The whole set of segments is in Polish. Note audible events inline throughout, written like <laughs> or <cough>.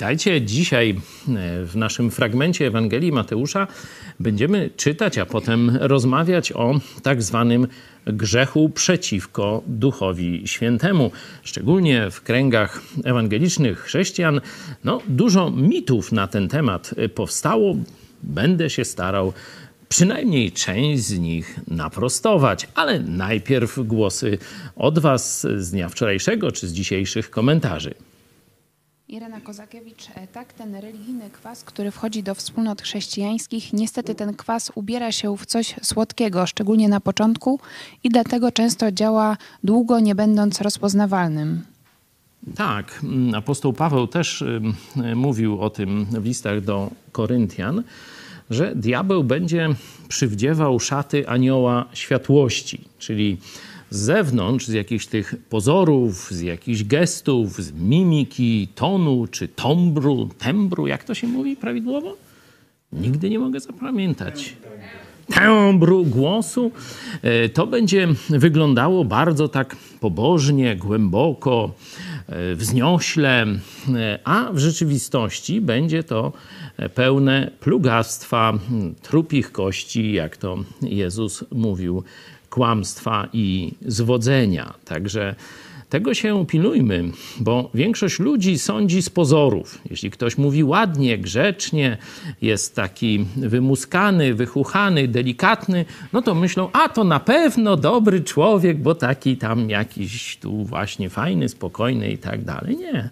Witajcie. Dzisiaj e, w naszym fragmencie Ewangelii Mateusza będziemy czytać, a potem rozmawiać o tak zwanym grzechu przeciwko Duchowi Świętemu. Szczególnie w kręgach ewangelicznych chrześcijan no, dużo mitów na ten temat powstało. Będę się starał przynajmniej część z nich naprostować. Ale najpierw głosy od Was z dnia wczorajszego czy z dzisiejszych komentarzy. Irena Kozakiewicz, e, tak, ten religijny kwas, który wchodzi do wspólnot chrześcijańskich, niestety ten kwas ubiera się w coś słodkiego, szczególnie na początku i dlatego często działa długo, nie będąc rozpoznawalnym. Tak, mm, apostoł Paweł też mówił o tym w listach do Koryntian, że diabeł będzie przywdziewał szaty anioła światłości, czyli z zewnątrz, z jakichś tych pozorów, z jakichś gestów, z mimiki, tonu czy tombru, tembru, jak to się mówi prawidłowo? Nigdy nie mogę zapamiętać. Tembru głosu. E, to będzie wyglądało bardzo tak pobożnie, głęboko, e, wzniośle, e, a w rzeczywistości będzie to pełne plugastwa, trupich kości, jak to Jezus mówił kłamstwa i zwodzenia. Także tego się pilnujmy, bo większość ludzi sądzi z pozorów. Jeśli ktoś mówi ładnie, grzecznie, jest taki wymuskany, wychuchany, delikatny, no to myślą, a to na pewno dobry człowiek, bo taki tam jakiś tu właśnie fajny, spokojny i tak dalej. Nie.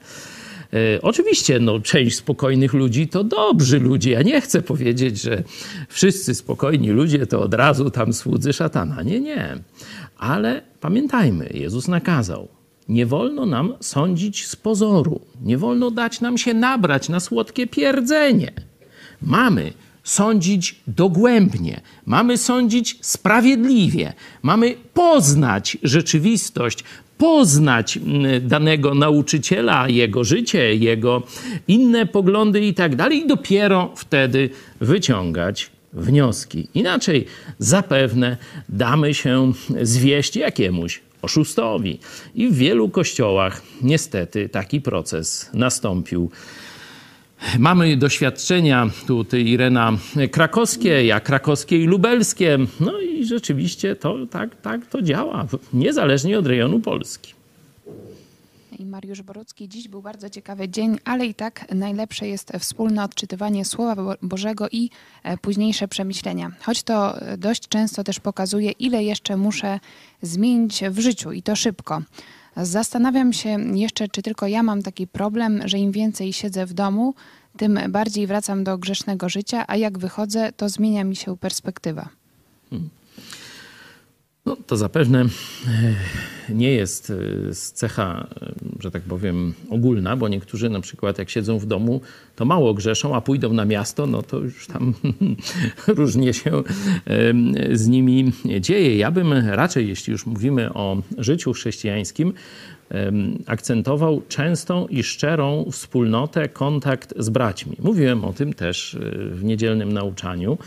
E, oczywiście, no, część spokojnych ludzi to dobrzy ludzie. Ja nie chcę powiedzieć, że wszyscy spokojni ludzie to od razu tam słudzy szatana. Nie, nie. Ale pamiętajmy, Jezus nakazał. Nie wolno nam sądzić z pozoru. Nie wolno dać nam się nabrać na słodkie pierdzenie. Mamy sądzić dogłębnie, mamy sądzić sprawiedliwie, mamy poznać rzeczywistość, poznać mm, danego nauczyciela, jego życie, jego inne poglądy i tak dalej, i dopiero wtedy wyciągać wnioski. Inaczej zapewne damy się zwieść jakiemuś oszustowi. I w wielu kościołach niestety taki proces nastąpił. Mamy doświadczenia, tutaj Irena krakowskie, ja krakowskie i lubelskie. No i rzeczywiście to tak, tak to działa, niezależnie od rejonu Polski. I Mariusz Borucki, dziś był bardzo ciekawy dzień, ale i tak najlepsze jest wspólne odczytywanie Słowa Bożego i e, późniejsze przemyślenia. Choć to e, dość często też pokazuje, ile jeszcze muszę zmienić w życiu i to szybko. Zastanawiam się jeszcze, czy tylko ja mam taki problem, że im więcej siedzę w domu, tym bardziej wracam do grzesznego życia, a jak wychodzę, to zmienia mi się perspektywa. No, to zapewne e, nie jest e, cecha, e, że tak powiem, ogólna, bo niektórzy na przykład jak siedzą w domu, to mało grzeszą, a pójdą na miasto, no to już tam <laughs> różnie się z nimi dzieje. Ja bym raczej, jeśli już mówimy o życiu chrześcijańskim, akcentował częstą i szczerą wspólnotę, kontakt z braćmi. Mówiłem o tym też w niedzielnym nauczaniu.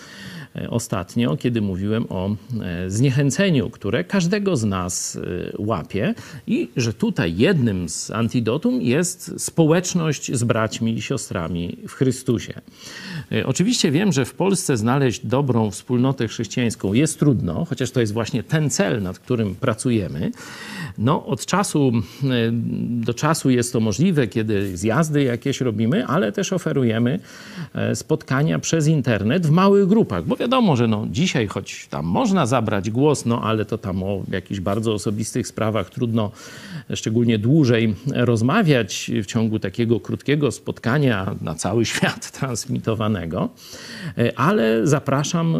E, ostatnio, kiedy mówiłem o e, zniechęceniu, które każdego z nas e, łapie i że tutaj jednym z antidotum jest społeczność z braćmi i siostrami w Chrystusie. Oczywiście wiem, że w Polsce znaleźć dobrą wspólnotę chrześcijańską jest trudno, chociaż to jest właśnie ten cel, nad którym pracujemy. No, od czasu do czasu jest to możliwe, kiedy zjazdy jakieś robimy, ale też oferujemy spotkania przez internet w małych grupach, bo wiadomo, że no, dzisiaj, choć tam można zabrać głos, no ale to tam o jakichś bardzo osobistych sprawach trudno szczególnie dłużej rozmawiać w ciągu takiego krótkiego spotkania na cały świat <laughs> transmitowanego. Ale zapraszam,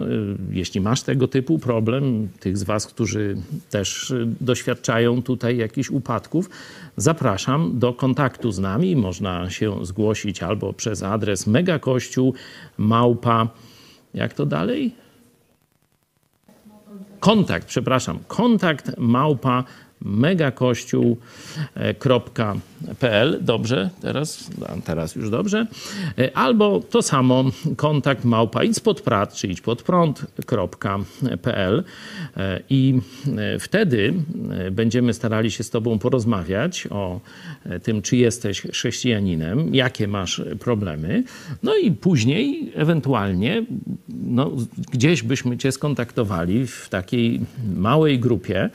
jeśli masz tego typu problem, tych z Was, którzy też doświadczają tutaj jakichś upadków, zapraszam do kontaktu z nami. Można się zgłosić albo przez adres megakościół małpa jak to dalej? Kontakt, przepraszam. Kontakt małpa megakościół.pl. Dobrze, teraz, teraz już dobrze. E, albo to samo kontakt małpa idź pod prąd, czy idź pod prąd.pl e, i e, wtedy będziemy starali się z Tobą porozmawiać o tym, czy jesteś chrześcijaninem, jakie masz problemy, no i później ewentualnie no, gdzieś byśmy Cię skontaktowali w takiej małej grupie,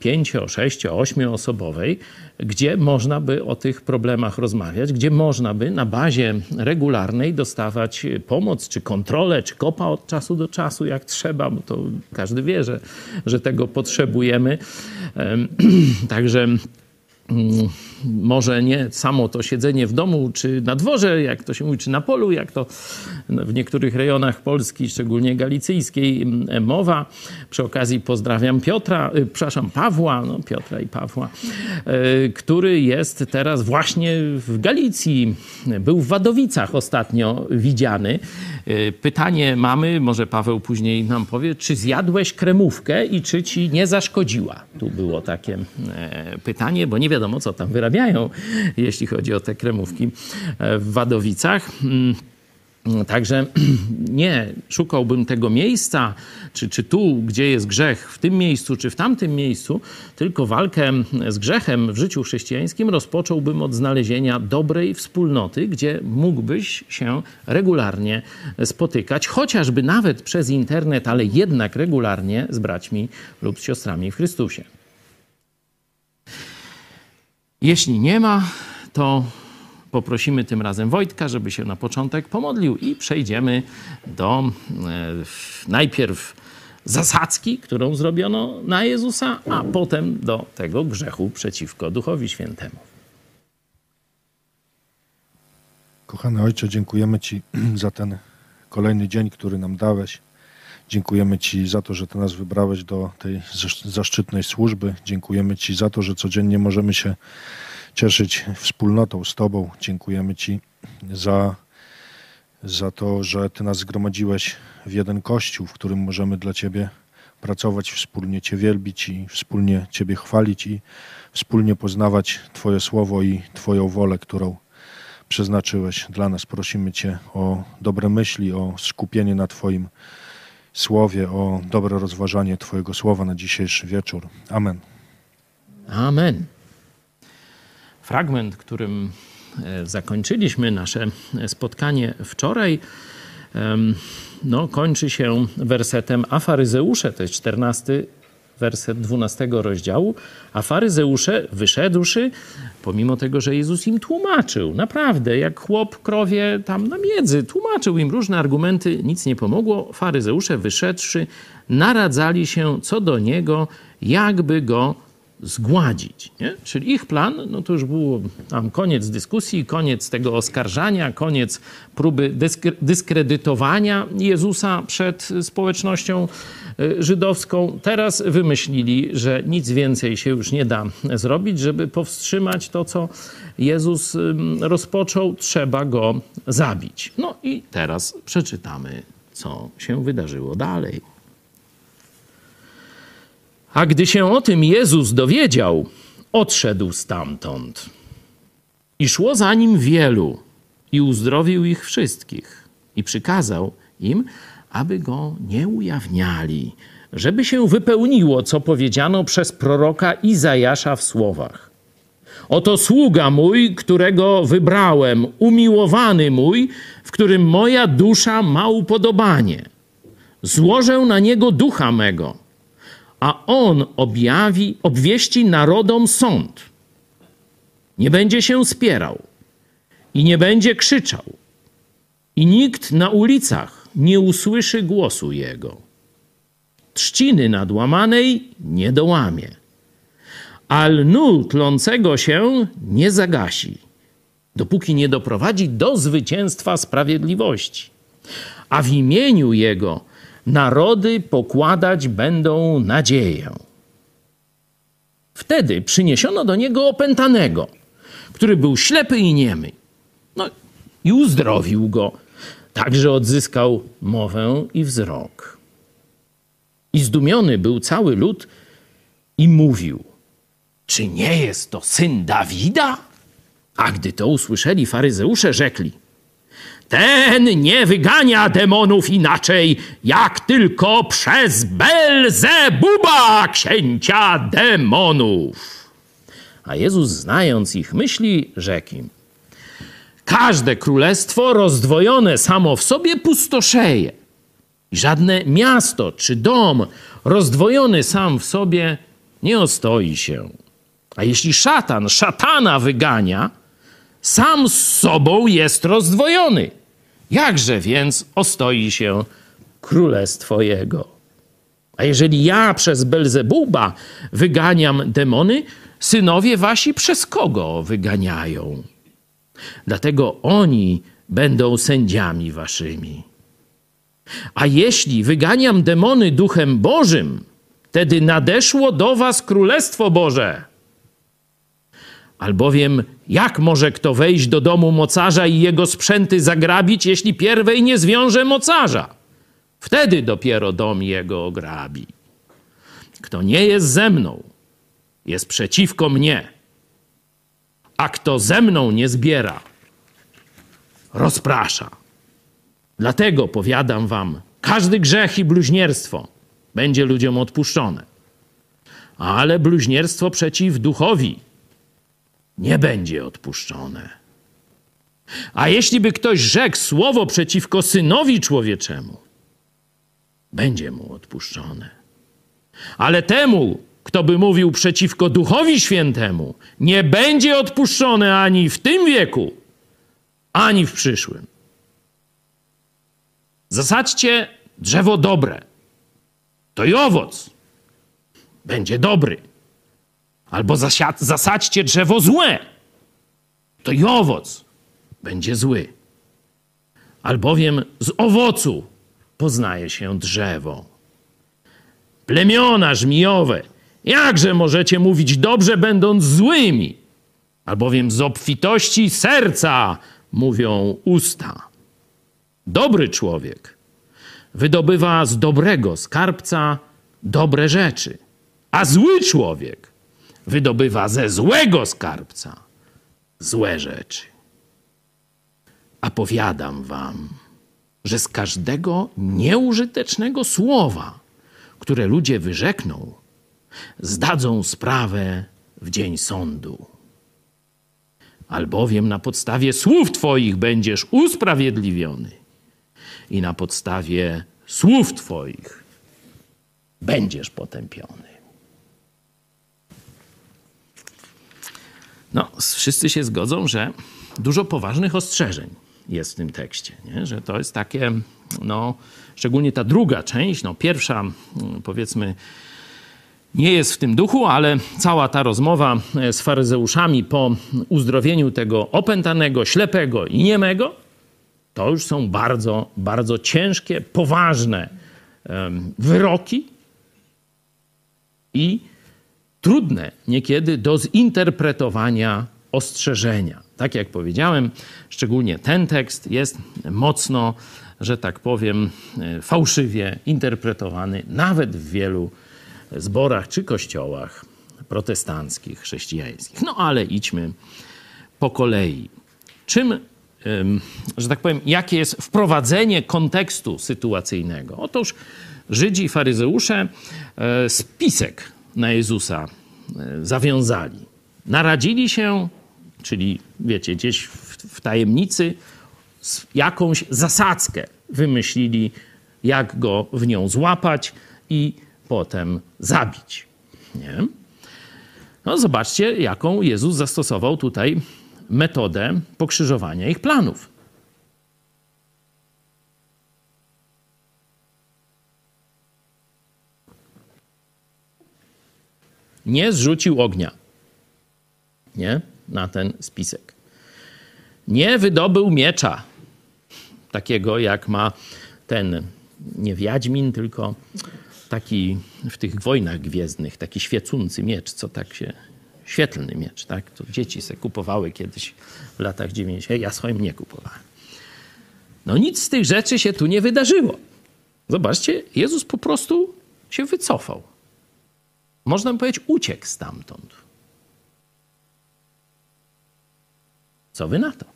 pięcio, sześcio, ośmioosobowej, gdzie można by o tych problemach rozmawiać, gdzie można by na bazie regularnej dostawać pomoc, czy kontrolę, czy kopa od czasu do czasu, jak trzeba, bo to każdy wie, że, że tego potrzebujemy. <clears throat> Także może nie samo to siedzenie w domu, czy na dworze, jak to się mówi, czy na polu, jak to w niektórych rejonach Polski, szczególnie galicyjskiej, mm, mowa. Przy okazji pozdrawiam Piotra, y, przepraszam, Pawła, no Piotra i Pawła, y, który jest teraz właśnie w Galicji. Był w Wadowicach ostatnio widziany. Y, pytanie mamy, może Paweł później nam powie, czy zjadłeś kremówkę i czy ci nie zaszkodziła? Tu było takie e, pytanie, bo nie wiadomo, co tam wyrabiają jeśli chodzi o te kremówki e, w Wadowicach. Mm, także <clears throat> nie szukałbym tego miejsca, czy, czy tu, gdzie jest grzech, w tym miejscu, czy w tamtym miejscu, tylko walkę z grzechem w życiu chrześcijańskim rozpocząłbym od znalezienia dobrej wspólnoty, gdzie mógłbyś się regularnie spotykać, chociażby nawet przez internet, ale jednak regularnie z braćmi lub z siostrami w Chrystusie. Jeśli nie ma, to poprosimy tym razem Wojtka, żeby się na początek pomodlił i przejdziemy do e, najpierw zasadzki, którą zrobiono na Jezusa, a potem do tego grzechu przeciwko Duchowi Świętemu. Kochany Ojcze, dziękujemy Ci <clears throat> za ten kolejny dzień, który nam dałeś. Dziękujemy Ci za to, że Ty nas wybrałeś do tej zaszczytnej służby. Dziękujemy Ci za to, że codziennie możemy się cieszyć wspólnotą z Tobą. Dziękujemy Ci za, za to, że Ty nas zgromadziłeś w jeden kościół, w którym możemy dla Ciebie pracować, wspólnie Cię wielbić i wspólnie Ciebie chwalić i wspólnie poznawać Twoje słowo i Twoją wolę, którą przeznaczyłeś dla nas. Prosimy Cię o dobre myśli, o skupienie na Twoim Słowie, o dobre rozważanie Twojego słowa na dzisiejszy wieczór. Amen. Amen. Fragment, którym e, zakończyliśmy nasze spotkanie wczoraj, no, kończy się wersetem A faryzeusze, to jest 14 werset 12 rozdziału. A faryzeusze wyszedłszy, pomimo tego, że Jezus im tłumaczył, naprawdę, jak chłop krowie tam na miedzy, tłumaczył im różne argumenty, nic nie pomogło. Faryzeusze wyszedłszy, naradzali się co do niego, jakby go zgładzić. Nie? Czyli ich plan, no to już był tam koniec dyskusji, koniec tego oskarżania, koniec próby dyskredytowania Jezusa przed społecznością y, żydowską. Teraz wymyślili, że nic więcej się już nie da zrobić, żeby powstrzymać to, co Jezus rozpoczął, trzeba go zabić. No i teraz przeczytamy, co się wydarzyło dalej. A gdy się o tym Jezus dowiedział, odszedł stamtąd. I szło za nim wielu, i uzdrowił ich wszystkich, i przykazał im, aby go nie ujawniali, żeby się wypełniło, co powiedziano przez proroka Izajasza w słowach. Oto sługa mój, którego wybrałem, umiłowany mój, w którym moja dusza ma upodobanie. Złożę na niego ducha mego a on objawi, obwieści narodom sąd. Nie będzie się spierał i nie będzie krzyczał, i nikt na ulicach nie usłyszy głosu jego. Trzciny nadłamanej nie dołamie, a lnu tlącego się nie zagasi, dopóki nie doprowadzi do zwycięstwa sprawiedliwości. A w imieniu jego narody pokładać będą nadzieję. Wtedy przyniesiono do niego opętanego, który był ślepy i niemy. No i uzdrowił go, tak że odzyskał mowę i wzrok. I zdumiony był cały lud i mówił: czy nie jest to syn Dawida? A gdy to usłyszeli faryzeusze, rzekli: Ten nie wygania demonów inaczej, jak tylko przez Belzebuba, księcia demonów. A Jezus, znając ich myśli, rzekł im: Każde królestwo rozdwojone samo w sobie pustoszeje. I żadne miasto czy dom rozdwojony sam w sobie nie ostoi się. A jeśli szatan szatana wygania, sam z sobą jest rozdwojony. Jakże więc ostoi się królestwo jego? A jeżeli ja przez Belzebuba wyganiam demony, synowie wasi przez kogo wyganiają? Dlatego oni będą sędziami waszymi. A jeśli wyganiam demony duchem Bożym, wtedy nadeszło do was królestwo Boże. Albowiem jak może kto wejść do domu mocarza i jego sprzęty zagrabić, jeśli pierwej nie zwiąże mocarza? Wtedy dopiero dom jego ograbi. Kto nie jest ze mną, jest przeciwko mnie. A kto ze mną nie zbiera, rozprasza. Dlatego powiadam wam, każdy grzech i bluźnierstwo będzie ludziom odpuszczone. Ale bluźnierstwo przeciw duchowi nie będzie odpuszczone. A jeśli by ktoś rzekł słowo przeciwko synowi człowieczemu, będzie mu odpuszczone. Ale temu, kto by mówił przeciwko Duchowi Świętemu, nie będzie odpuszczone ani w tym wieku, ani w przyszłym. Zasadźcie drzewo dobre, to i owoc będzie dobry. Albo zasadźcie drzewo złe, to i owoc będzie zły. Albowiem z owocu poznaje się drzewo. Plemiona żmijowe, jakże możecie mówić dobrze, będąc złymi? Albowiem z obfitości serca mówią usta. Dobry człowiek wydobywa z dobrego skarbca dobre rzeczy, a zły człowiek wydobywa ze złego skarbca złe rzeczy. A powiadam wam, że z każdego nieużytecznego słowa, które ludzie wyrzekną, zdadzą sprawę w dzień sądu. Albowiem na podstawie słów Twoich będziesz usprawiedliwiony i na podstawie słów Twoich będziesz potępiony. No, wszyscy się zgodzą, że dużo poważnych ostrzeżeń jest w tym tekście, nie? że to jest takie, no, szczególnie ta druga część, no, pierwsza, mm, powiedzmy, nie jest w tym duchu, ale cała ta rozmowa e, z faryzeuszami po uzdrowieniu tego opętanego, ślepego i niemego, to już są bardzo, bardzo ciężkie, poważne wyroki i trudne niekiedy do zinterpretowania ostrzeżenia. Tak jak powiedziałem, szczególnie ten tekst jest mocno, że tak powiem, e, fałszywie interpretowany nawet w wielu zborach czy kościołach protestanckich, chrześcijańskich. No ale idźmy po kolei. Czym, że tak powiem, jakie jest wprowadzenie kontekstu sytuacyjnego? Otóż Żydzi i faryzeusze e, spisek na Jezusa e, zawiązali. Naradzili się, czyli wiecie, gdzieś w, w tajemnicy, jakąś zasadzkę wymyślili, jak go w nią złapać i potem zabić. Nie? No zobaczcie, jaką Jezus zastosował tutaj metodę pokrzyżowania ich planów. Nie zrzucił ognia nie? na ten spisek. Nie wydobył miecza, takiego jak ma ten, nie Wiedźmin, tylko taki w tych wojnach gwiezdnych, taki świecący miecz, co tak się, świetlny miecz, tak? To dzieci se kupowały kiedyś w latach 90. Ja swoim nie kupowałem. No nic z tych rzeczy się tu nie wydarzyło. Zobaczcie, Jezus po prostu się wycofał można by powiedzieć, uciekł stamtąd. Co wy na to?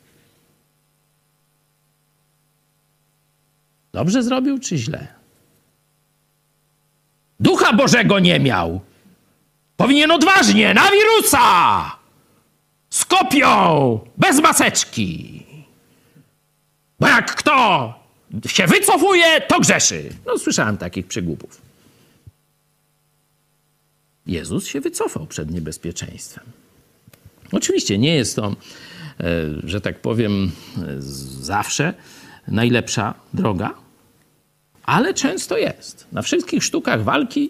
Dobrze zrobił czy źle? Ducha Bożego nie miał. Powinien odważnie na wirusa! Z kopią! Bez maseczki! Bo jak kto się wycofuje, to grzeszy. No, słyszałem takich przygłupów. Jezus się wycofał przed niebezpieczeństwem. Oczywiście nie jest to, e, że tak powiem, zawsze najlepsza droga, ale często jest. Na wszystkich sztukach walki,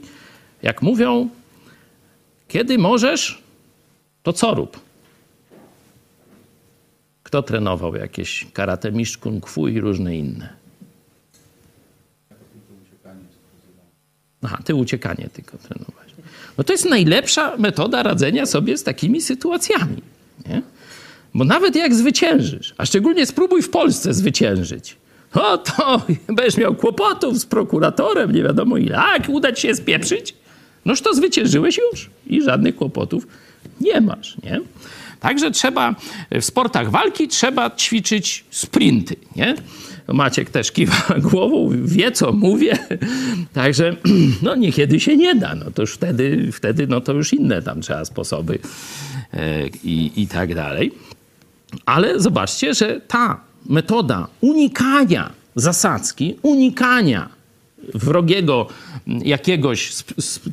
jak mówią, kiedy możesz, to co rób? Kto trenował jakieś karate mistrz kung fu i różne inne? Aha, ty uciekanie tylko trenowałeś. No to jest najlepsza metoda radzenia sobie z takimi sytuacjami. Nie? Bo nawet jak zwyciężysz, a szczególnie spróbuj w Polsce zwyciężyć, o to <laughs> będziesz miał kłopotów z prokuratorem, nie wiadomo ile. Jak uda ci się spieprzyć, noż to zwyciężyłeś już i żadnych kłopotów nie masz, nie? Także trzeba, w sportach walki trzeba ćwiczyć sprinty, nie? Maciek też kiwa <laughs> głową, wie co mówię. Także <clears throat> no niekiedy się nie da. No to już wtedy, wtedy no to już inne tam trzeba sposoby e, i, i tak dalej. Ale zobaczcie, że ta metoda unikania zasadzki, unikania wrogiego jakiegoś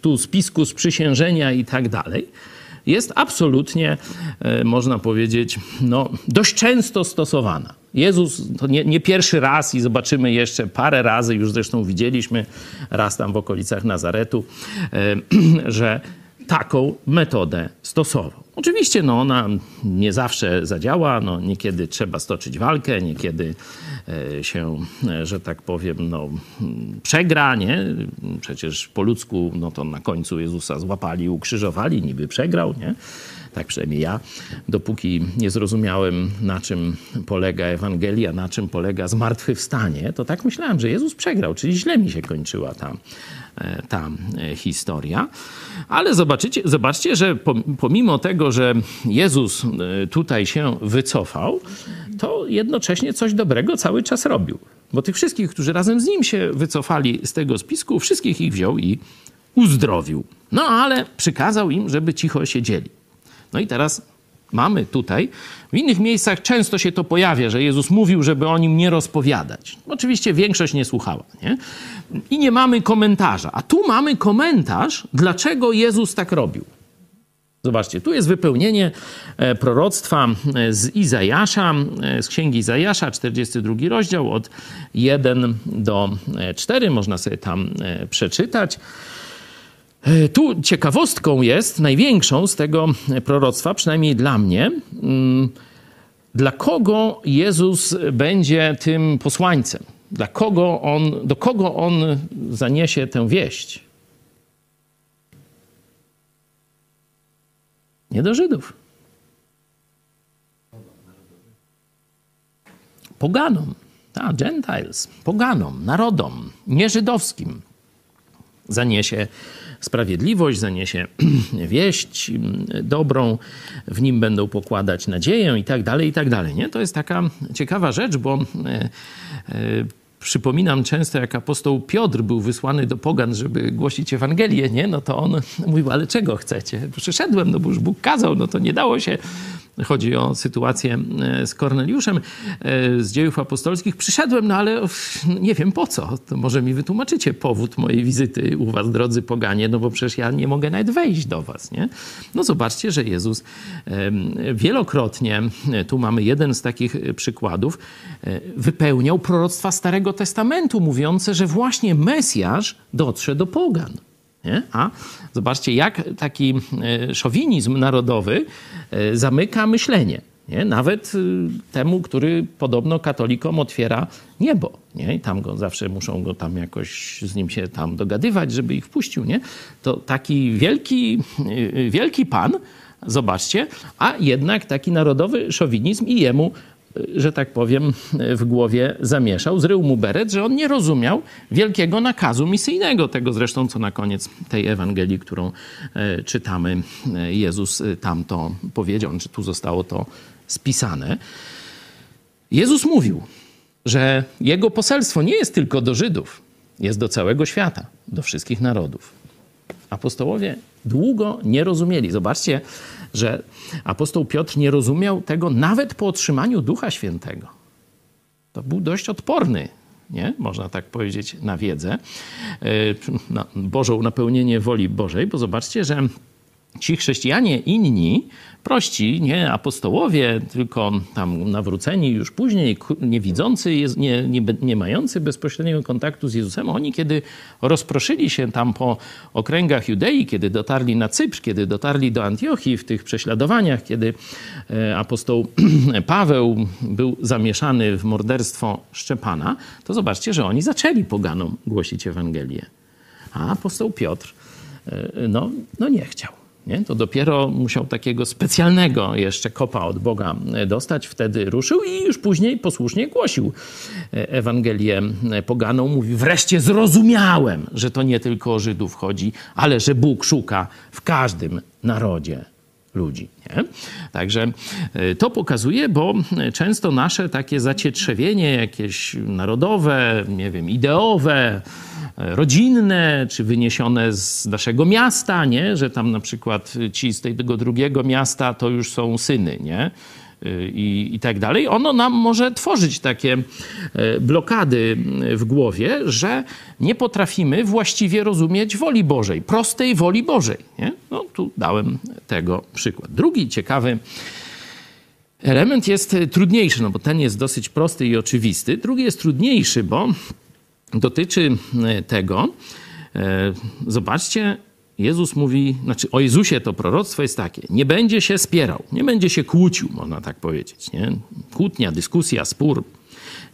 tu spisku sprzysiężenia i tak dalej, jest absolutnie, e, można powiedzieć, no, dość często stosowana. Jezus to nie, nie, pierwszy raz i zobaczymy jeszcze parę razy, już zresztą widzieliśmy raz tam w okolicach Nazaretu, e, <clears throat> że taką metodę stosował. Oczywiście no, ona nie zawsze zadziała, no, niekiedy trzeba stoczyć walkę, niekiedy się, e, że tak powiem, no, przegra, nie? Przecież po ludzku, no to na końcu Jezusa złapali, ukrzyżowali, niby przegrał, nie? tak przynajmniej ja, dopóki nie zrozumiałem, na czym polega Ewangelia, na czym polega zmartwychwstanie, to tak myślałem, że Jezus przegrał, czyli źle mi się kończyła ta, e, ta e, historia. Ale zobaczycie, zobaczcie, że pomimo tego, że Jezus e, tutaj się wycofał, to jednocześnie coś dobrego cały czas robił. Bo tych wszystkich, którzy razem z nim się wycofali z tego spisku, wszystkich ich wziął i uzdrowił. No ale przykazał im, żeby cicho siedzieli. No i teraz mamy tutaj, w innych miejscach często się to pojawia, że Jezus mówił, żeby o nim nie rozpowiadać. Oczywiście większość nie słuchała. Nie? I nie mamy komentarza. A tu mamy komentarz, dlaczego Jezus tak robił. Zobaczcie, tu jest wypełnienie e, proroctwa e, z Izajasza, e, z księgi Izajasza, 42 rozdział, od 1 do 4. Można sobie tam przeczytać. E, tu ciekawostką jest, największą z tego proroctwa, przynajmniej dla mnie, mm, dla kogo Jezus będzie tym posłańcem, dla kogo on, do kogo on zaniesie tę wieść. Nie do Żydów. Poganom, a, Gentiles, poganom, narodom, nieżydowskim zaniesie sprawiedliwość, zaniesie <clears throat> wieść dobrą, w nim będą pokładać nadzieję i tak dalej, i tak dalej. Nie? To jest taka ciekawa rzecz, bo e, e, przypominam często, jak apostoł Piotr był wysłany do pogan, żeby głosić Ewangelię, nie? No to on <laughs> mówił, ale czego chcecie? Przyszedłem, no bo już Bóg kazał, no to nie dało się Chodzi o sytuację e, z Korneliuszem e, z dziejów apostolskich. Przyszedłem, no ale nie wiem po co. To może mi wytłumaczycie powód mojej wizyty u was, drodzy poganie, no bo przecież ja nie mogę nawet wejść do was, nie? No zobaczcie, że Jezus wielokrotnie, e, tu mamy jeden z takich przykładów, wypełniał proroctwa Starego Testamentu, mówiące, że właśnie Mesjasz dotrze do pogan. Nie? A zobaczcie, jak taki e, szowinizm narodowy e, zamyka myślenie. Nie? Nawet e, temu, który podobno katolikom otwiera niebo. Nie? I tam go zawsze muszą go tam jakoś z nim się tam dogadywać, żeby ich wpuścił. Nie? To taki wielki, wielki pan, zobaczcie, a jednak taki narodowy szowinizm i jemu że tak powiem, w głowie zamieszał. Zrył mu beret, że on nie rozumiał wielkiego nakazu misyjnego. Tego zresztą, co na koniec tej Ewangelii, którą e, czytamy, e, Jezus e, tam to powiedział, czy tu zostało to spisane. Jezus mówił, że jego poselstwo nie jest tylko do Żydów, jest do całego świata, do wszystkich narodów. Apostołowie długo nie rozumieli. Zobaczcie, że apostoł Piotr nie rozumiał tego nawet po otrzymaniu Ducha Świętego. To był dość odporny, nie? można tak powiedzieć, na wiedzę, e, na Bożą napełnienie woli Bożej, bo zobaczcie, że ci chrześcijanie inni, prości, nie apostołowie, tylko tam nawróceni już później, niewidzący, nie, nie, nie mający bezpośredniego kontaktu z Jezusem, oni kiedy rozproszyli się tam po okręgach Judei, kiedy dotarli na Cypr, kiedy dotarli do Antiochii w tych prześladowaniach, kiedy e, apostoł <clears throat> Paweł był zamieszany w morderstwo Szczepana, to zobaczcie, że oni zaczęli poganom głosić Ewangelię. A apostoł Piotr e, no, no nie chciał. Nie? To dopiero musiał takiego specjalnego jeszcze kopa od Boga dostać. Wtedy ruszył i już później posłusznie głosił Ewangelię poganą. Mówi, wreszcie zrozumiałem, że to nie tylko o Żydów chodzi, ale że Bóg szuka w każdym narodzie ludzi. Nie? Także e, to pokazuje, bo często nasze takie zacietrzewienie jakieś narodowe, nie wiem, ideowe, rodzinne, czy wyniesione z naszego miasta, nie? że tam na przykład ci z tego drugiego miasta to już są syny, nie? I, i tak dalej. Ono nam może tworzyć takie e, blokady w głowie, że nie potrafimy właściwie rozumieć woli Bożej, prostej woli Bożej. Nie? No tu dałem tego przykład. Drugi ciekawy element jest trudniejszy, no bo ten jest dosyć prosty i oczywisty. Drugi jest trudniejszy, bo dotyczy tego, e, zobaczcie, Jezus mówi, znaczy o Jezusie to proroctwo jest takie, nie będzie się spierał, nie będzie się kłócił, można tak powiedzieć, nie? Kłótnia, dyskusja, spór.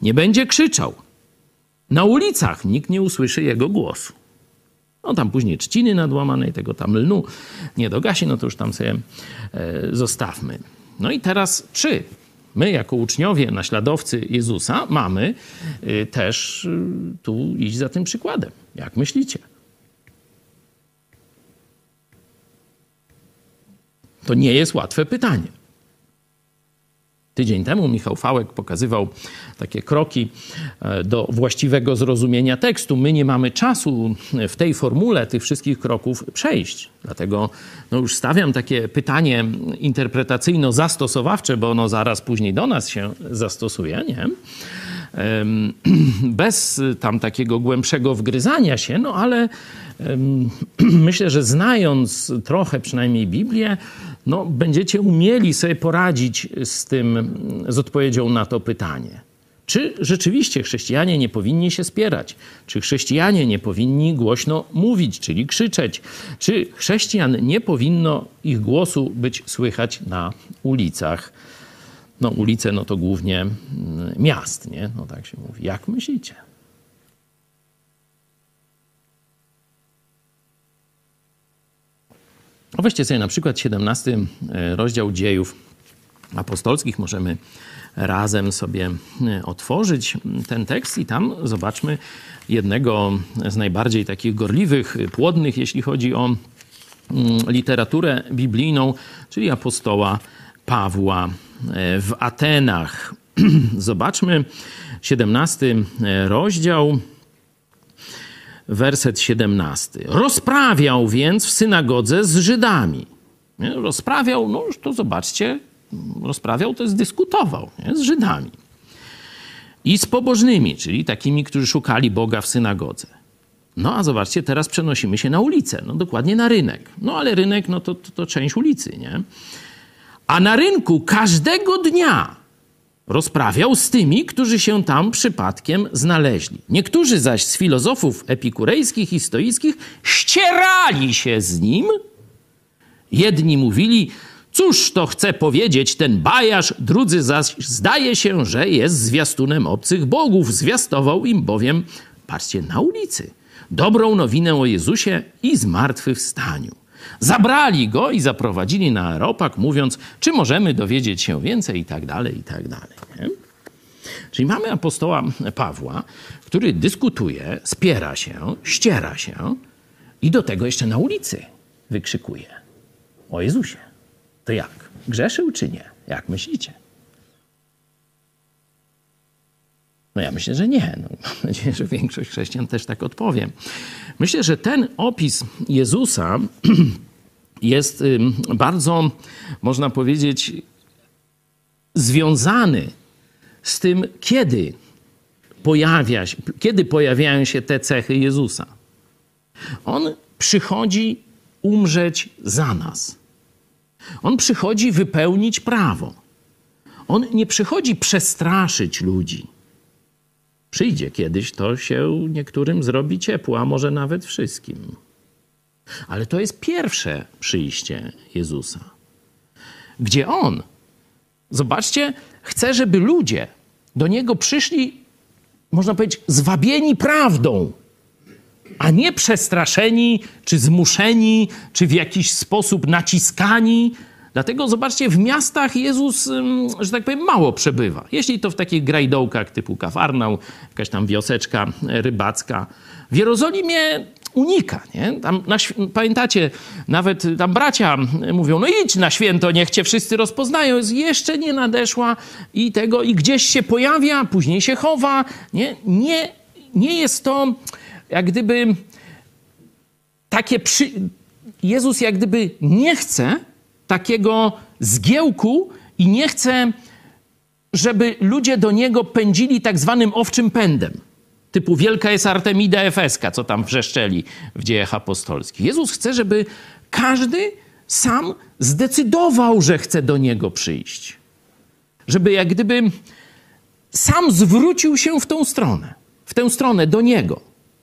Nie będzie krzyczał. Na ulicach nikt nie usłyszy jego głosu. No tam później trzciny nadłamanej, tego tam lnu nie dogasi, no to już tam sobie e, zostawmy. No i teraz czy My, jako uczniowie, naśladowcy Jezusa, mamy y, też y, tu iść za tym przykładem. Jak myślicie? To nie jest łatwe pytanie. Tydzień temu Michał Fałek pokazywał takie kroki e, do właściwego zrozumienia tekstu. My nie mamy czasu w tej formule tych wszystkich kroków przejść. Dlatego no już stawiam takie pytanie interpretacyjno-zastosowawcze, bo ono zaraz później do nas się zastosuje, nie? <clears throat> Bez tam takiego głębszego wgryzania się, no ale <clears throat> myślę, że znając trochę przynajmniej Biblię, no, będziecie umieli sobie poradzić z tym, z odpowiedzią na to pytanie. Czy rzeczywiście chrześcijanie nie powinni się spierać? Czy chrześcijanie nie powinni głośno mówić, czyli krzyczeć? Czy chrześcijan nie powinno ich głosu być słychać na ulicach? No ulice no to głównie mm, miast, nie? No tak się mówi. Jak myślicie? Weźcie sobie na przykład 17 e, rozdział dziejów apostolskich. Możemy razem sobie e, otworzyć ten tekst i tam zobaczmy jednego z najbardziej takich gorliwych, płodnych, jeśli chodzi o mm, literaturę biblijną, czyli apostoła Pawła e, w Atenach. <clears throat> Zobaczmy 17 rozdział werset 17. Rozprawiał więc w synagodze z Żydami. Nie? Rozprawiał, no już to zobaczcie, rozprawiał to jest dyskutował nie? z Żydami. I z pobożnymi, czyli takimi, którzy szukali Boga w synagodze. No a zobaczcie, teraz przenosimy się na ulicę, no dokładnie na rynek. No ale rynek, no to, to, to część ulicy, nie? A na rynku każdego dnia Rozprawiał z tymi, którzy się tam przypadkiem znaleźli. Niektórzy zaś z filozofów epikurejskich i stoickich ścierali się z nim. Jedni mówili, cóż to chce powiedzieć ten bajarz, drudzy zaś zdaje się, że jest zwiastunem obcych bogów. Zwiastował im bowiem, patrzcie, na ulicy, dobrą nowinę o Jezusie i zmartwychwstaniu. Zabrali go i zaprowadzili na Areopag, mówiąc, czy możemy dowiedzieć się więcej i tak dalej, i tak dalej. Nie? Czyli mamy apostoła Pawła, który dyskutuje, spiera się, ściera się i do tego jeszcze na ulicy wykrzykuje o Jezusie. To jak? Grzeszył czy nie? Jak myślicie? No ja myślę, że nie. No, mam nadzieję, że większość chrześcijan też tak odpowie. Myślę, że ten opis Jezusa <clears throat> jest bardzo, można powiedzieć, związany z tym, kiedy pojawia się, kiedy pojawiają się te cechy Jezusa. On przychodzi umrzeć za nas. On przychodzi wypełnić prawo. On nie przychodzi przestraszyć ludzi. Przyjdzie kiedyś, to się niektórym zrobi ciepło, a może nawet wszystkim. Ale to jest pierwsze przyjście Jezusa, gdzie On, zobaczcie, chce, żeby ludzie do Niego przyszli, można powiedzieć, zwabieni prawdą, a nie przestraszeni, czy zmuszeni, czy w jakiś sposób naciskani. Dlatego zobaczcie, w miastach Jezus, że tak powiem, mało przebywa. Jeśli to w takich grajdołkach typu Kafarnał, jakaś tam wioseczka rybacka. W Jerozolimie unika. Nie? Tam na, pamiętacie, nawet tam bracia mówią, no idź na święto, niech cię wszyscy rozpoznają. Jeszcze nie nadeszła i tego, i gdzieś się pojawia, później się chowa. Nie, nie, nie jest to jak gdyby takie przy... Jezus jak gdyby nie chce takiego zgiełku i nie chce, żeby ludzie do Niego pędzili tak zwanym owczym pędem typu wielka jest Artemida Efeska, co tam wrzeszczeli w dziejach apostolskich. Jezus chce, żeby każdy sam zdecydował, że chce do Niego przyjść. Żeby jak gdyby sam zwrócił się w tą stronę, w tę stronę do Niego.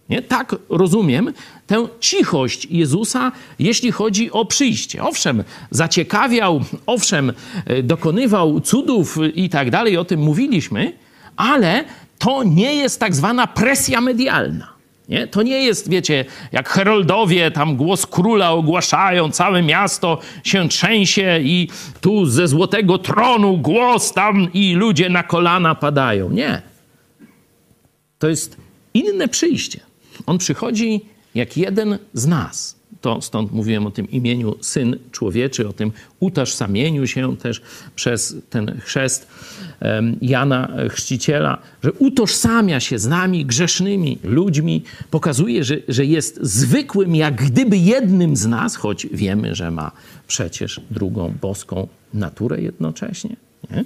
Nie? Tak rozumiem tę cichość Jezusa, jeśli chodzi o przyjście. Owszem, zaciekawiał, owszem, e, dokonywał cudów i tak dalej, o tym mówiliśmy, ale to nie jest tak zwana presja medialna. Nie? To nie jest, wiecie, jak heroldowie tam głos króla ogłaszają, całe miasto się trzęsie i tu ze złotego tronu głos tam i ludzie na kolana padają. Nie. To jest inne przyjście. On przychodzi jak jeden z nas to stąd mówiłem o tym imieniu Syn Człowieczy, o tym utożsamieniu się też przez ten chrzest Jana Chrzciciela, że utożsamia się z nami, grzesznymi ludźmi, pokazuje, że, że jest zwykłym, jak gdyby jednym z nas, choć wiemy, że ma przecież drugą boską naturę jednocześnie. Nie?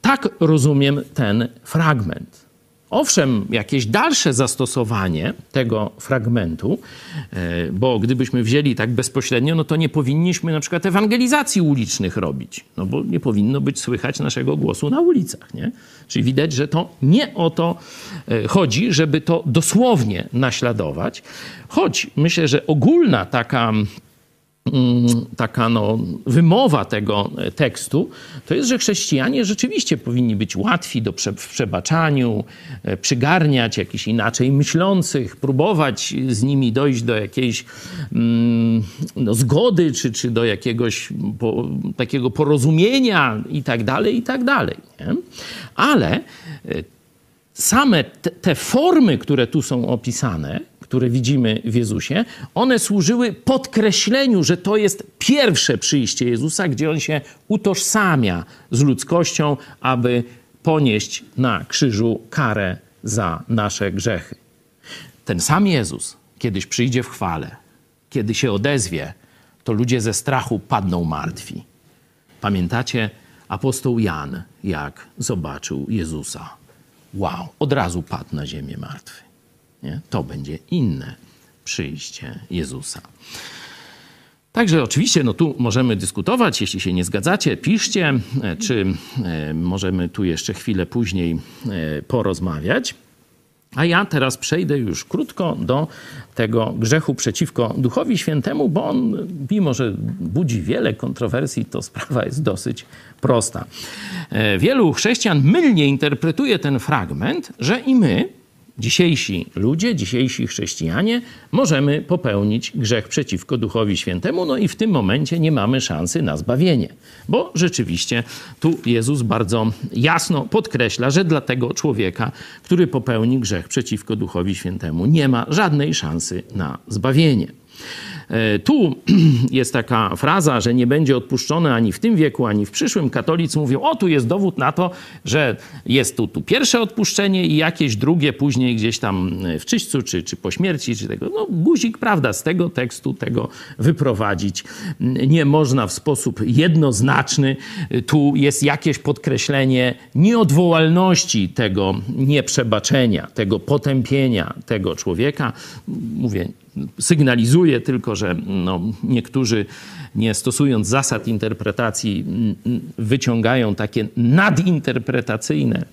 Tak rozumiem ten fragment. Owszem, jakieś dalsze zastosowanie tego fragmentu, e, bo gdybyśmy wzięli tak bezpośrednio, no to nie powinniśmy na przykład ewangelizacji ulicznych robić, no bo nie powinno być słychać naszego głosu na ulicach, nie? Czyli widać, że to nie o to e, chodzi, żeby to dosłownie naśladować, choć myślę, że ogólna taka taka no, wymowa tego tekstu, to jest, że chrześcijanie rzeczywiście powinni być łatwi do prze, w przebaczaniu, e, przygarniać jakichś inaczej myślących, próbować z nimi dojść do jakiejś mm, no, zgody, czy, czy do jakiegoś po, takiego porozumienia i tak dalej, i tak dalej. Nie? Ale e, same te, te formy, które tu są opisane, które widzimy w Jezusie, one służyły podkreśleniu, że to jest pierwsze przyjście Jezusa, gdzie on się utożsamia z ludzkością, aby ponieść na krzyżu karę za nasze grzechy. Ten sam Jezus kiedyś przyjdzie w chwale, kiedy się odezwie, to ludzie ze strachu padną martwi. Pamiętacie apostoł Jan, jak zobaczył Jezusa? Wow, od razu padł na ziemię martwy. Nie? To będzie inne przyjście Jezusa. Także oczywiście, no tu możemy dyskutować, jeśli się nie zgadzacie, piszcie, e, czy e, możemy tu jeszcze chwilę później e, porozmawiać. A ja teraz przejdę już krótko do tego grzechu przeciwko Duchowi Świętemu, bo on, mimo że budzi wiele kontrowersji, to sprawa jest dosyć prosta. Wielu chrześcijan mylnie interpretuje ten fragment, że i my, dzisiejsi ludzie, dzisiejsi chrześcijanie możemy popełnić grzech przeciwko Duchowi Świętemu, no i w tym momencie nie mamy szansy na zbawienie. Bo rzeczywiście tu Jezus bardzo jasno podkreśla, że dla tego człowieka, który popełni grzech przeciwko Duchowi Świętemu, nie ma żadnej szansy na zbawienie. E, tu <clears throat> jest taka fraza, że nie będzie odpuszczone ani w tym wieku, ani w przyszłym. Katolicy mówią, o tu jest dowód na to, że jest tu, tu pierwsze odpuszczenie i jakieś drugie później gdzieś tam w czyśćcu, czy, czy po śmierci, czy tego. No guzik, prawda, z tego tekstu tego wyprowadzić nie można w sposób jednoznaczny. Tu jest jakieś podkreślenie nieodwołalności tego nieprzebaczenia, tego potępienia tego człowieka. Mówię, sygnalizuje tylko, że no, niektórzy nie stosując zasad interpretacji, wyciągają takie nadinterpretacyjne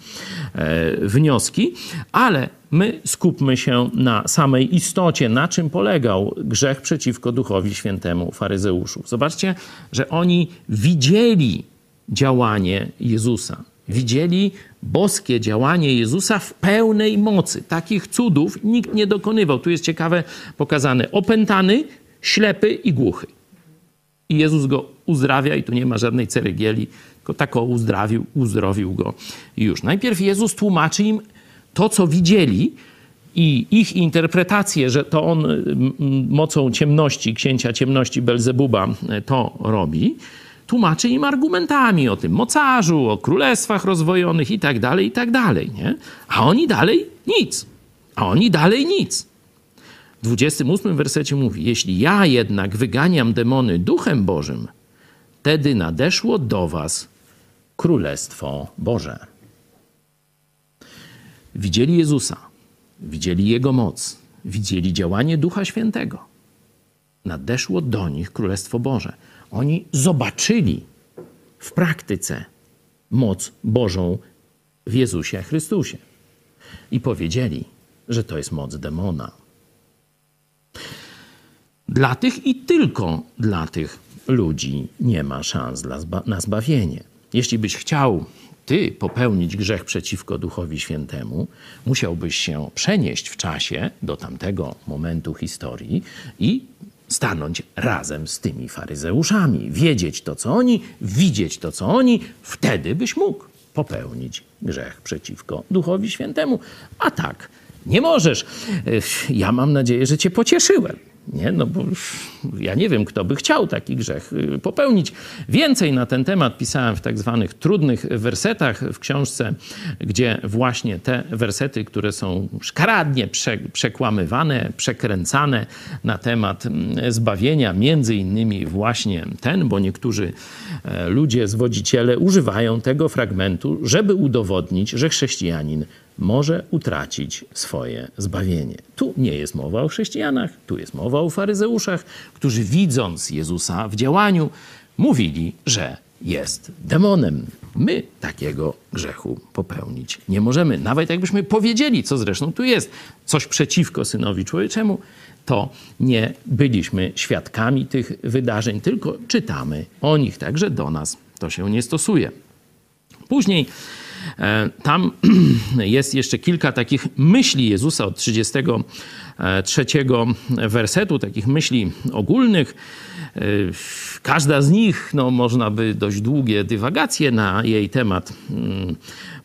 e, wnioski, ale my skupmy się na samej istocie, na czym polegał grzech przeciwko Duchowi Świętemu faryzeuszów. Zobaczcie, że oni widzieli działanie Jezusa. Widzieli boskie działanie Jezusa w pełnej mocy. Takich cudów nikt nie dokonywał. Tu jest ciekawe pokazane: opętany, ślepy i głuchy. I Jezus go uzdrawia, i tu nie ma żadnej ceregieli, tylko tako uzdrowił, uzdrowił go już. Najpierw Jezus tłumaczy im to, co widzieli, i ich interpretację, że to on mocą ciemności, księcia ciemności Belzebuba e, to robi, tłumaczy im argumentami o tym mocarzu, o królestwach rozwojonych i tak dalej, i tak dalej, nie? A oni dalej nic. A oni dalej nic. W 28 wersecie mówi: Jeśli ja jednak wyganiam demony duchem Bożym, wtedy nadeszło do was królestwo Boże. Widzieli Jezusa, widzieli Jego moc, widzieli działanie Ducha Świętego. Nadeszło do nich Królestwo Boże. Oni zobaczyli w praktyce moc Bożą w Jezusie Chrystusie i powiedzieli, że to jest moc demona. Dla tych i tylko dla tych ludzi nie ma szans na zbawienie. Jeśli byś chciał ty popełnić grzech przeciwko Duchowi Świętemu, musiałbyś się przenieść w czasie do tamtego momentu historii i stanąć razem z tymi faryzeuszami, wiedzieć to, co oni, widzieć to, co oni, wtedy byś mógł popełnić grzech przeciwko Duchowi Świętemu. A tak, nie możesz. Ja mam nadzieję, że cię pocieszyłem. Nie? No bo ja nie wiem, kto by chciał taki grzech y, popełnić. Więcej na ten temat pisałem w tak zwanych trudnych wersetach w książce, gdzie właśnie te wersety, które są szkaradnie prze, przekłamywane, przekręcane na temat mm, zbawienia, między innymi właśnie ten, bo niektórzy e, ludzie, zwodziciele używają tego fragmentu, żeby udowodnić, że chrześcijanin może utracić swoje zbawienie. Tu nie jest mowa o chrześcijanach, tu jest mowa o faryzeuszach, którzy widząc Jezusa w działaniu, mówili, że jest demonem. My takiego grzechu popełnić nie możemy. Nawet jakbyśmy powiedzieli, co zresztą tu jest, coś przeciwko synowi człowieczemu, to nie byliśmy świadkami tych wydarzeń, tylko czytamy o nich, także do nas to się nie stosuje. Później tam <clears throat> jest jeszcze kilka takich myśli Jezusa od 33 wersetu, takich myśli ogólnych. E, każda z nich, no, można by dość długie dywagacje na jej temat mm,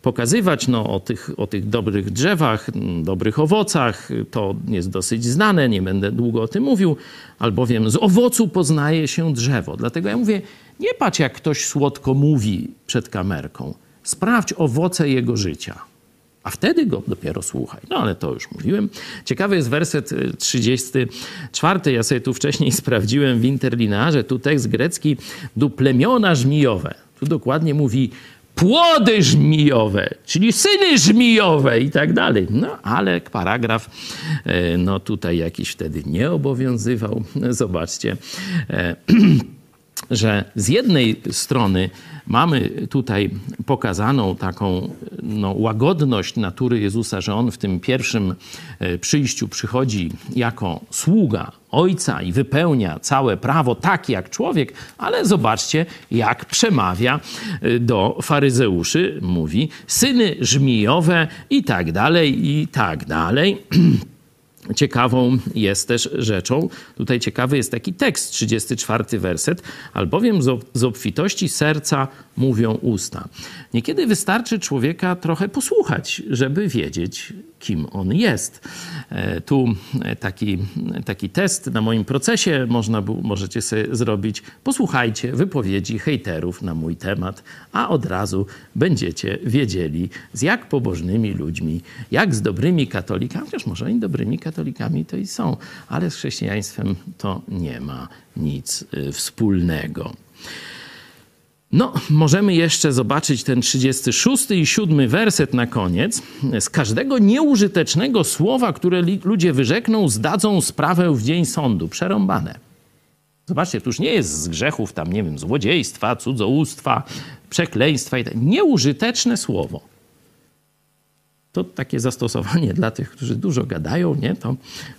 pokazywać. No, o, tych, o tych dobrych drzewach, mm, dobrych owocach, to jest dosyć znane, nie będę długo o tym mówił, albowiem z owocu poznaje się drzewo. Dlatego ja mówię, nie patrz jak ktoś słodko mówi przed kamerką. Sprawdź owoce jego życia, a wtedy go dopiero słuchaj. No ale to już mówiłem. Ciekawy jest werset 34. Y, ja sobie tu wcześniej <laughs> sprawdziłem w interlinearze. Tu tekst grecki du plemiona żmijowe. Tu dokładnie mówi płody żmijowe, czyli syny żmijowe i tak dalej. No ale paragraf y, no tutaj jakiś wtedy nie obowiązywał. Zobaczcie. <clears throat> Że z jednej strony mamy tutaj pokazaną taką no, łagodność natury Jezusa, że on w tym pierwszym e, przyjściu przychodzi jako sługa Ojca i wypełnia całe prawo tak jak człowiek, ale zobaczcie, jak przemawia e, do faryzeuszy. Mówi syny żmijowe i tak dalej, i tak dalej. <clears throat> Ciekawą jest też rzeczą, tutaj ciekawy jest taki tekst, 34 werset, albowiem z obfitości serca mówią usta. Niekiedy wystarczy człowieka trochę posłuchać, żeby wiedzieć, kim on jest. E, tu taki, taki test na moim procesie można był, możecie sobie zrobić. Posłuchajcie wypowiedzi hejterów na mój temat, a od razu będziecie wiedzieli, z jak pobożnymi ludźmi, jak z dobrymi katolikami, chociaż może oni dobrymi katolikami to i są, ale z chrześcijaństwem to nie ma nic y, wspólnego. No, możemy jeszcze zobaczyć ten 36 i 7 werset na koniec. Z każdego nieużytecznego słowa, które ludzie wyrzekną, zdadzą sprawę w dzień sądu. Przerąbane. Zobaczcie, to już nie jest z grzechów tam, nie wiem, złodziejstwa, cudzołóstwa, przekleństwa i tak. Nieużyteczne słowo to takie zastosowanie <laughs> dla tych, którzy dużo gadają, nie? To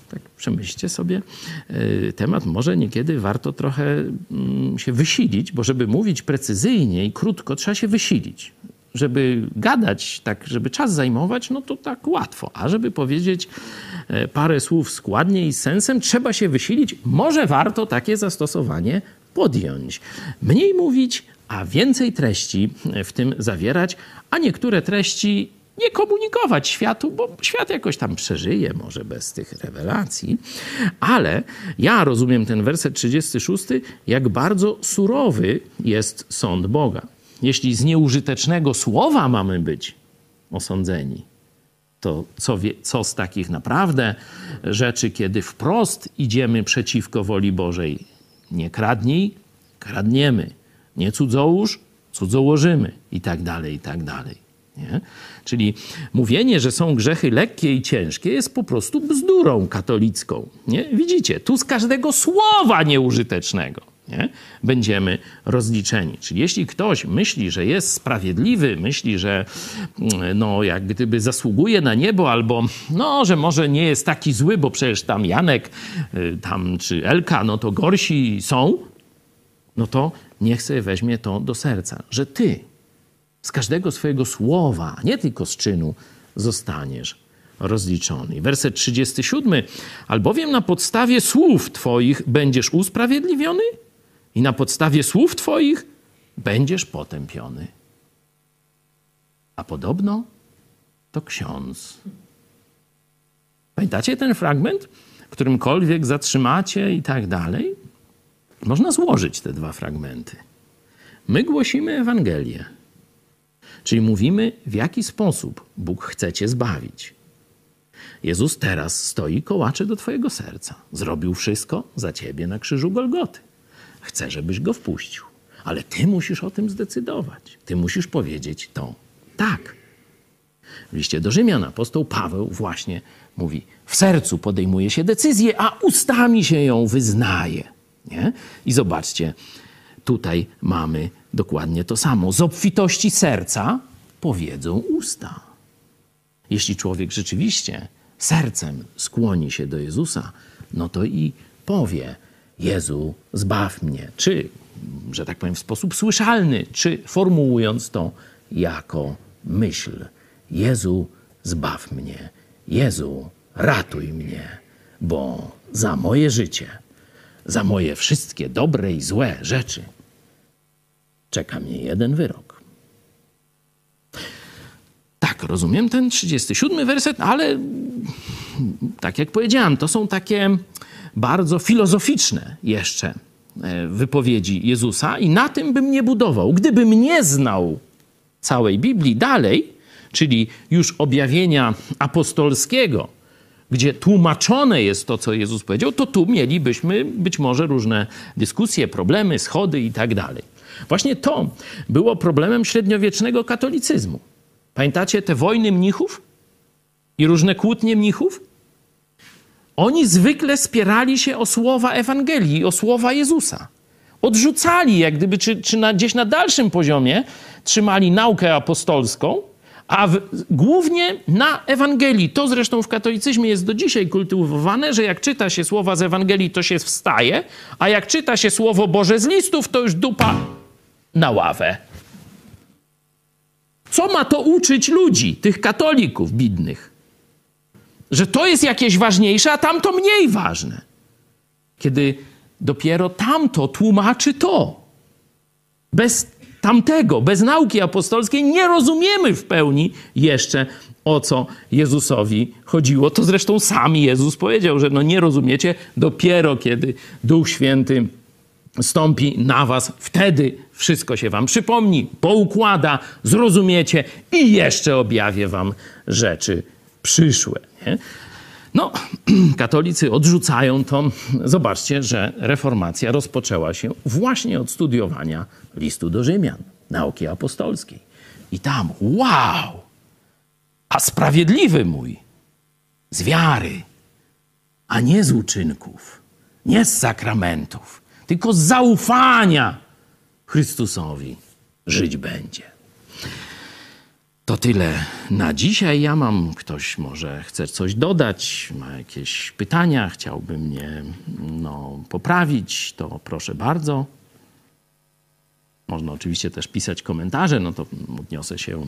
tak przemyślcie sobie e, temat. Może niekiedy warto trochę mm, się wysilić, bo żeby mówić precyzyjnie i krótko, trzeba się wysilić. Żeby gadać, tak, żeby czas zajmować, no to tak łatwo. A żeby powiedzieć e, parę słów składnie i z sensem, trzeba się wysilić. Może warto takie zastosowanie podjąć. Mniej mówić, a więcej treści w tym zawierać, a niektóre treści nie komunikować światu, bo świat jakoś tam przeżyje, może bez tych rewelacji. Ale ja rozumiem ten werset 36, jak bardzo surowy jest sąd Boga. Jeśli z nieużytecznego słowa mamy być osądzeni, to co, wie, co z takich naprawdę rzeczy, kiedy wprost idziemy przeciwko woli Bożej? Nie kradnij, kradniemy. Nie cudzołóż, cudzołożymy i tak dalej, i tak dalej. Nie? Czyli mówienie, że są grzechy lekkie i ciężkie, jest po prostu bzdurą katolicką. Nie? Widzicie, tu z każdego słowa nieużytecznego nie? będziemy rozliczeni. Czyli jeśli ktoś myśli, że jest sprawiedliwy, myśli, że mm, no, jak gdyby zasługuje na niebo, albo no, że może nie jest taki zły, bo przecież tam Janek y, tam, czy Elka, no to gorsi są, no to niech sobie weźmie to do serca, że ty z każdego swojego słowa, nie tylko z czynu, zostaniesz rozliczony. Werset 37. Albowiem na podstawie słów Twoich będziesz usprawiedliwiony i na podstawie słów Twoich będziesz potępiony. A podobno to ksiądz. Pamiętacie ten fragment? Którymkolwiek zatrzymacie i tak dalej? Można złożyć te dwa fragmenty. My głosimy Ewangelię. Czyli mówimy, w jaki sposób Bóg chce cię zbawić. Jezus teraz stoi kołacze do twojego serca. Zrobił wszystko za ciebie na krzyżu Golgoty. Chce, żebyś go wpuścił. Ale ty musisz o tym zdecydować. Ty musisz powiedzieć to tak. W liście do Rzymian apostoł Paweł właśnie mówi: W sercu podejmuje się decyzję, a ustami się ją wyznaje. Nie? I zobaczcie, tutaj mamy dokładnie to samo. Z obfitości serca powiedzą usta. Jeśli człowiek rzeczywiście sercem skłoni się do Jezusa, no to i powie: Jezu, zbaw mnie. Czy, że tak powiem, w sposób słyszalny, czy formułując to jako myśl: Jezu, zbaw mnie. Jezu, ratuj mnie, bo za moje życie, za moje wszystkie dobre i złe rzeczy czeka mnie jeden wyrok. Tak, rozumiem ten 37 werset, ale tak jak powiedziałem, to są takie bardzo filozoficzne jeszcze e, wypowiedzi Jezusa i na tym bym nie budował. Gdybym nie znał całej Biblii dalej, czyli już objawienia apostolskiego, gdzie tłumaczone jest to, co Jezus powiedział, to tu mielibyśmy być może różne dyskusje, problemy, schody i tak dalej. Właśnie to było problemem średniowiecznego katolicyzmu. Pamiętacie te wojny mnichów i różne kłótnie mnichów? Oni zwykle spierali się o słowa Ewangelii, o słowa Jezusa. Odrzucali, jak gdyby, czy, czy na, gdzieś na dalszym poziomie trzymali naukę apostolską, a w, głównie na Ewangelii. To zresztą w katolicyzmie jest do dzisiaj kultywowane, że jak czyta się słowa z Ewangelii, to się wstaje, a jak czyta się słowo Boże z listów, to już dupa na ławę. Co ma to uczyć ludzi, tych katolików bidnych? Że to jest jakieś ważniejsze, a tamto mniej ważne. Kiedy dopiero tamto tłumaczy to. Bez tamtego, bez nauki apostolskiej nie rozumiemy w pełni jeszcze o co Jezusowi chodziło. To zresztą sam Jezus powiedział, że no nie rozumiecie dopiero kiedy Duch Święty stąpi na was, wtedy wszystko się wam przypomni, poukłada, zrozumiecie i jeszcze objawię wam rzeczy przyszłe. Nie? No, <clears throat> katolicy odrzucają to. Zobaczcie, że reformacja rozpoczęła się właśnie od studiowania listu do Rzymian, nauki apostolskiej. I tam, wow! A sprawiedliwy mój z wiary, a nie z uczynków, nie z sakramentów, tylko zaufania Chrystusowi żyć będzie. To tyle na dzisiaj. Ja mam, ktoś może chce coś dodać, ma jakieś pytania, chciałby mnie no, poprawić, to proszę bardzo. Można oczywiście też pisać komentarze, no to odniosę się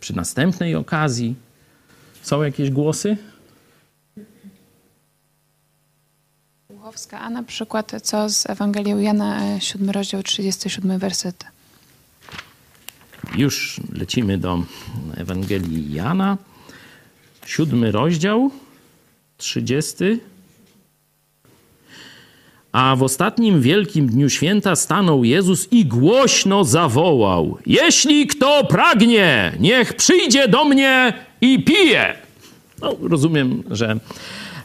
przy następnej okazji. Są jakieś głosy? Łuchowska, a na przykład co z Ewangelią Jana, 7 rozdział, 37 werset. Już lecimy do Ewangelii Jana, siódmy rozdział, trzydziesty. A w ostatnim wielkim dniu święta stanął Jezus i głośno zawołał: Jeśli kto pragnie, niech przyjdzie do mnie i pije. No, rozumiem, że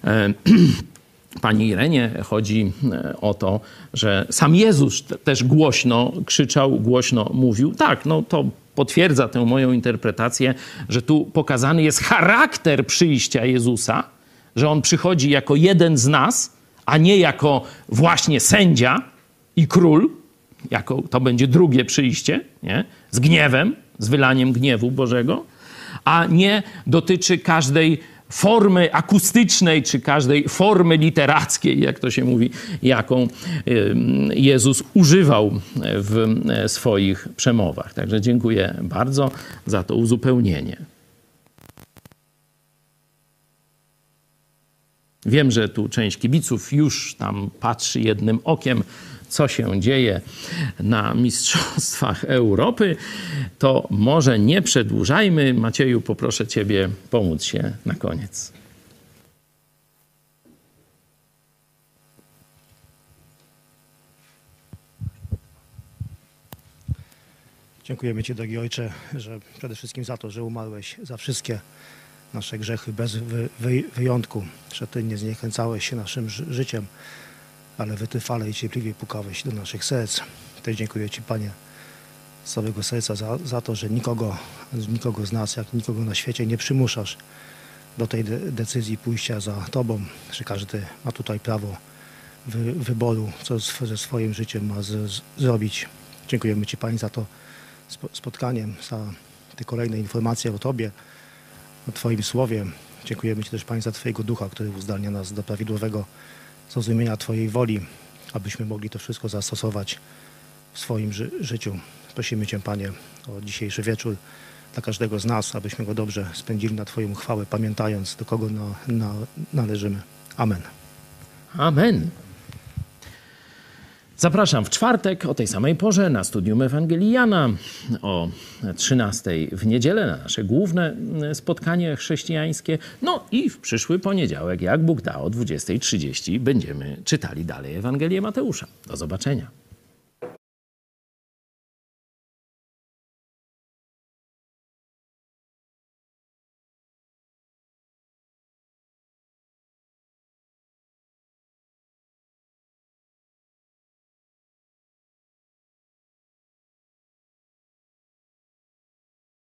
e, <clears throat> pani Irenie chodzi e, o to, że sam Jezus też głośno krzyczał, głośno mówił. Tak, no to potwierdza tę moją interpretację, że tu pokazany jest charakter przyjścia Jezusa, że on przychodzi jako jeden z nas, a nie jako właśnie sędzia i król, jako to będzie drugie przyjście, nie? z gniewem, z wylaniem gniewu Bożego, a nie dotyczy każdej formy akustycznej, czy każdej formy literackiej, jak to się mówi, jaką Jezus używał w swoich przemowach. Także dziękuję bardzo za to uzupełnienie. Wiem, że tu część kibiców już tam patrzy jednym okiem, co się dzieje na Mistrzostwach Europy. To może nie przedłużajmy. Macieju, poproszę Ciebie pomóc się na koniec. Dziękujemy Ci, drogi Ojcze, że przede wszystkim za to, że umarłeś za wszystkie nasze grzechy bez wy, wy, wyjątku, że Ty nie zniechęcałeś się naszym ży życiem, ale wytrwale i cierpliwie pukałeś do naszych serc. Też dziękuję Ci, Panie, z całego serca za, za to, że nikogo, nikogo z nas, jak nikogo na świecie nie przymuszasz do tej de decyzji pójścia za Tobą, że każdy ma tutaj prawo wy wyboru, co ze swoim życiem ma z, z, zrobić. Dziękujemy Ci, Panie, za to spotkanie, za te kolejne informacje o Tobie, o Twoim Słowie. Dziękujemy Ci też, Panie, za Twojego Ducha, który uzdalnia nas do prawidłowego zrozumienia Twojej woli, abyśmy mogli to wszystko zastosować w swoim ży życiu. Prosimy Cię, Panie, o dzisiejszy wieczór dla każdego z nas, abyśmy go dobrze spędzili na Twoją chwałę, pamiętając, do kogo na, na, należymy. Amen. Amen. Zapraszam w czwartek o tej samej porze na studium Ewangelii Jana, o 13 w niedzielę na nasze główne spotkanie chrześcijańskie. No i w przyszły poniedziałek, jak Bóg da, o 20.30 będziemy czytali dalej Ewangelię Mateusza. Do zobaczenia.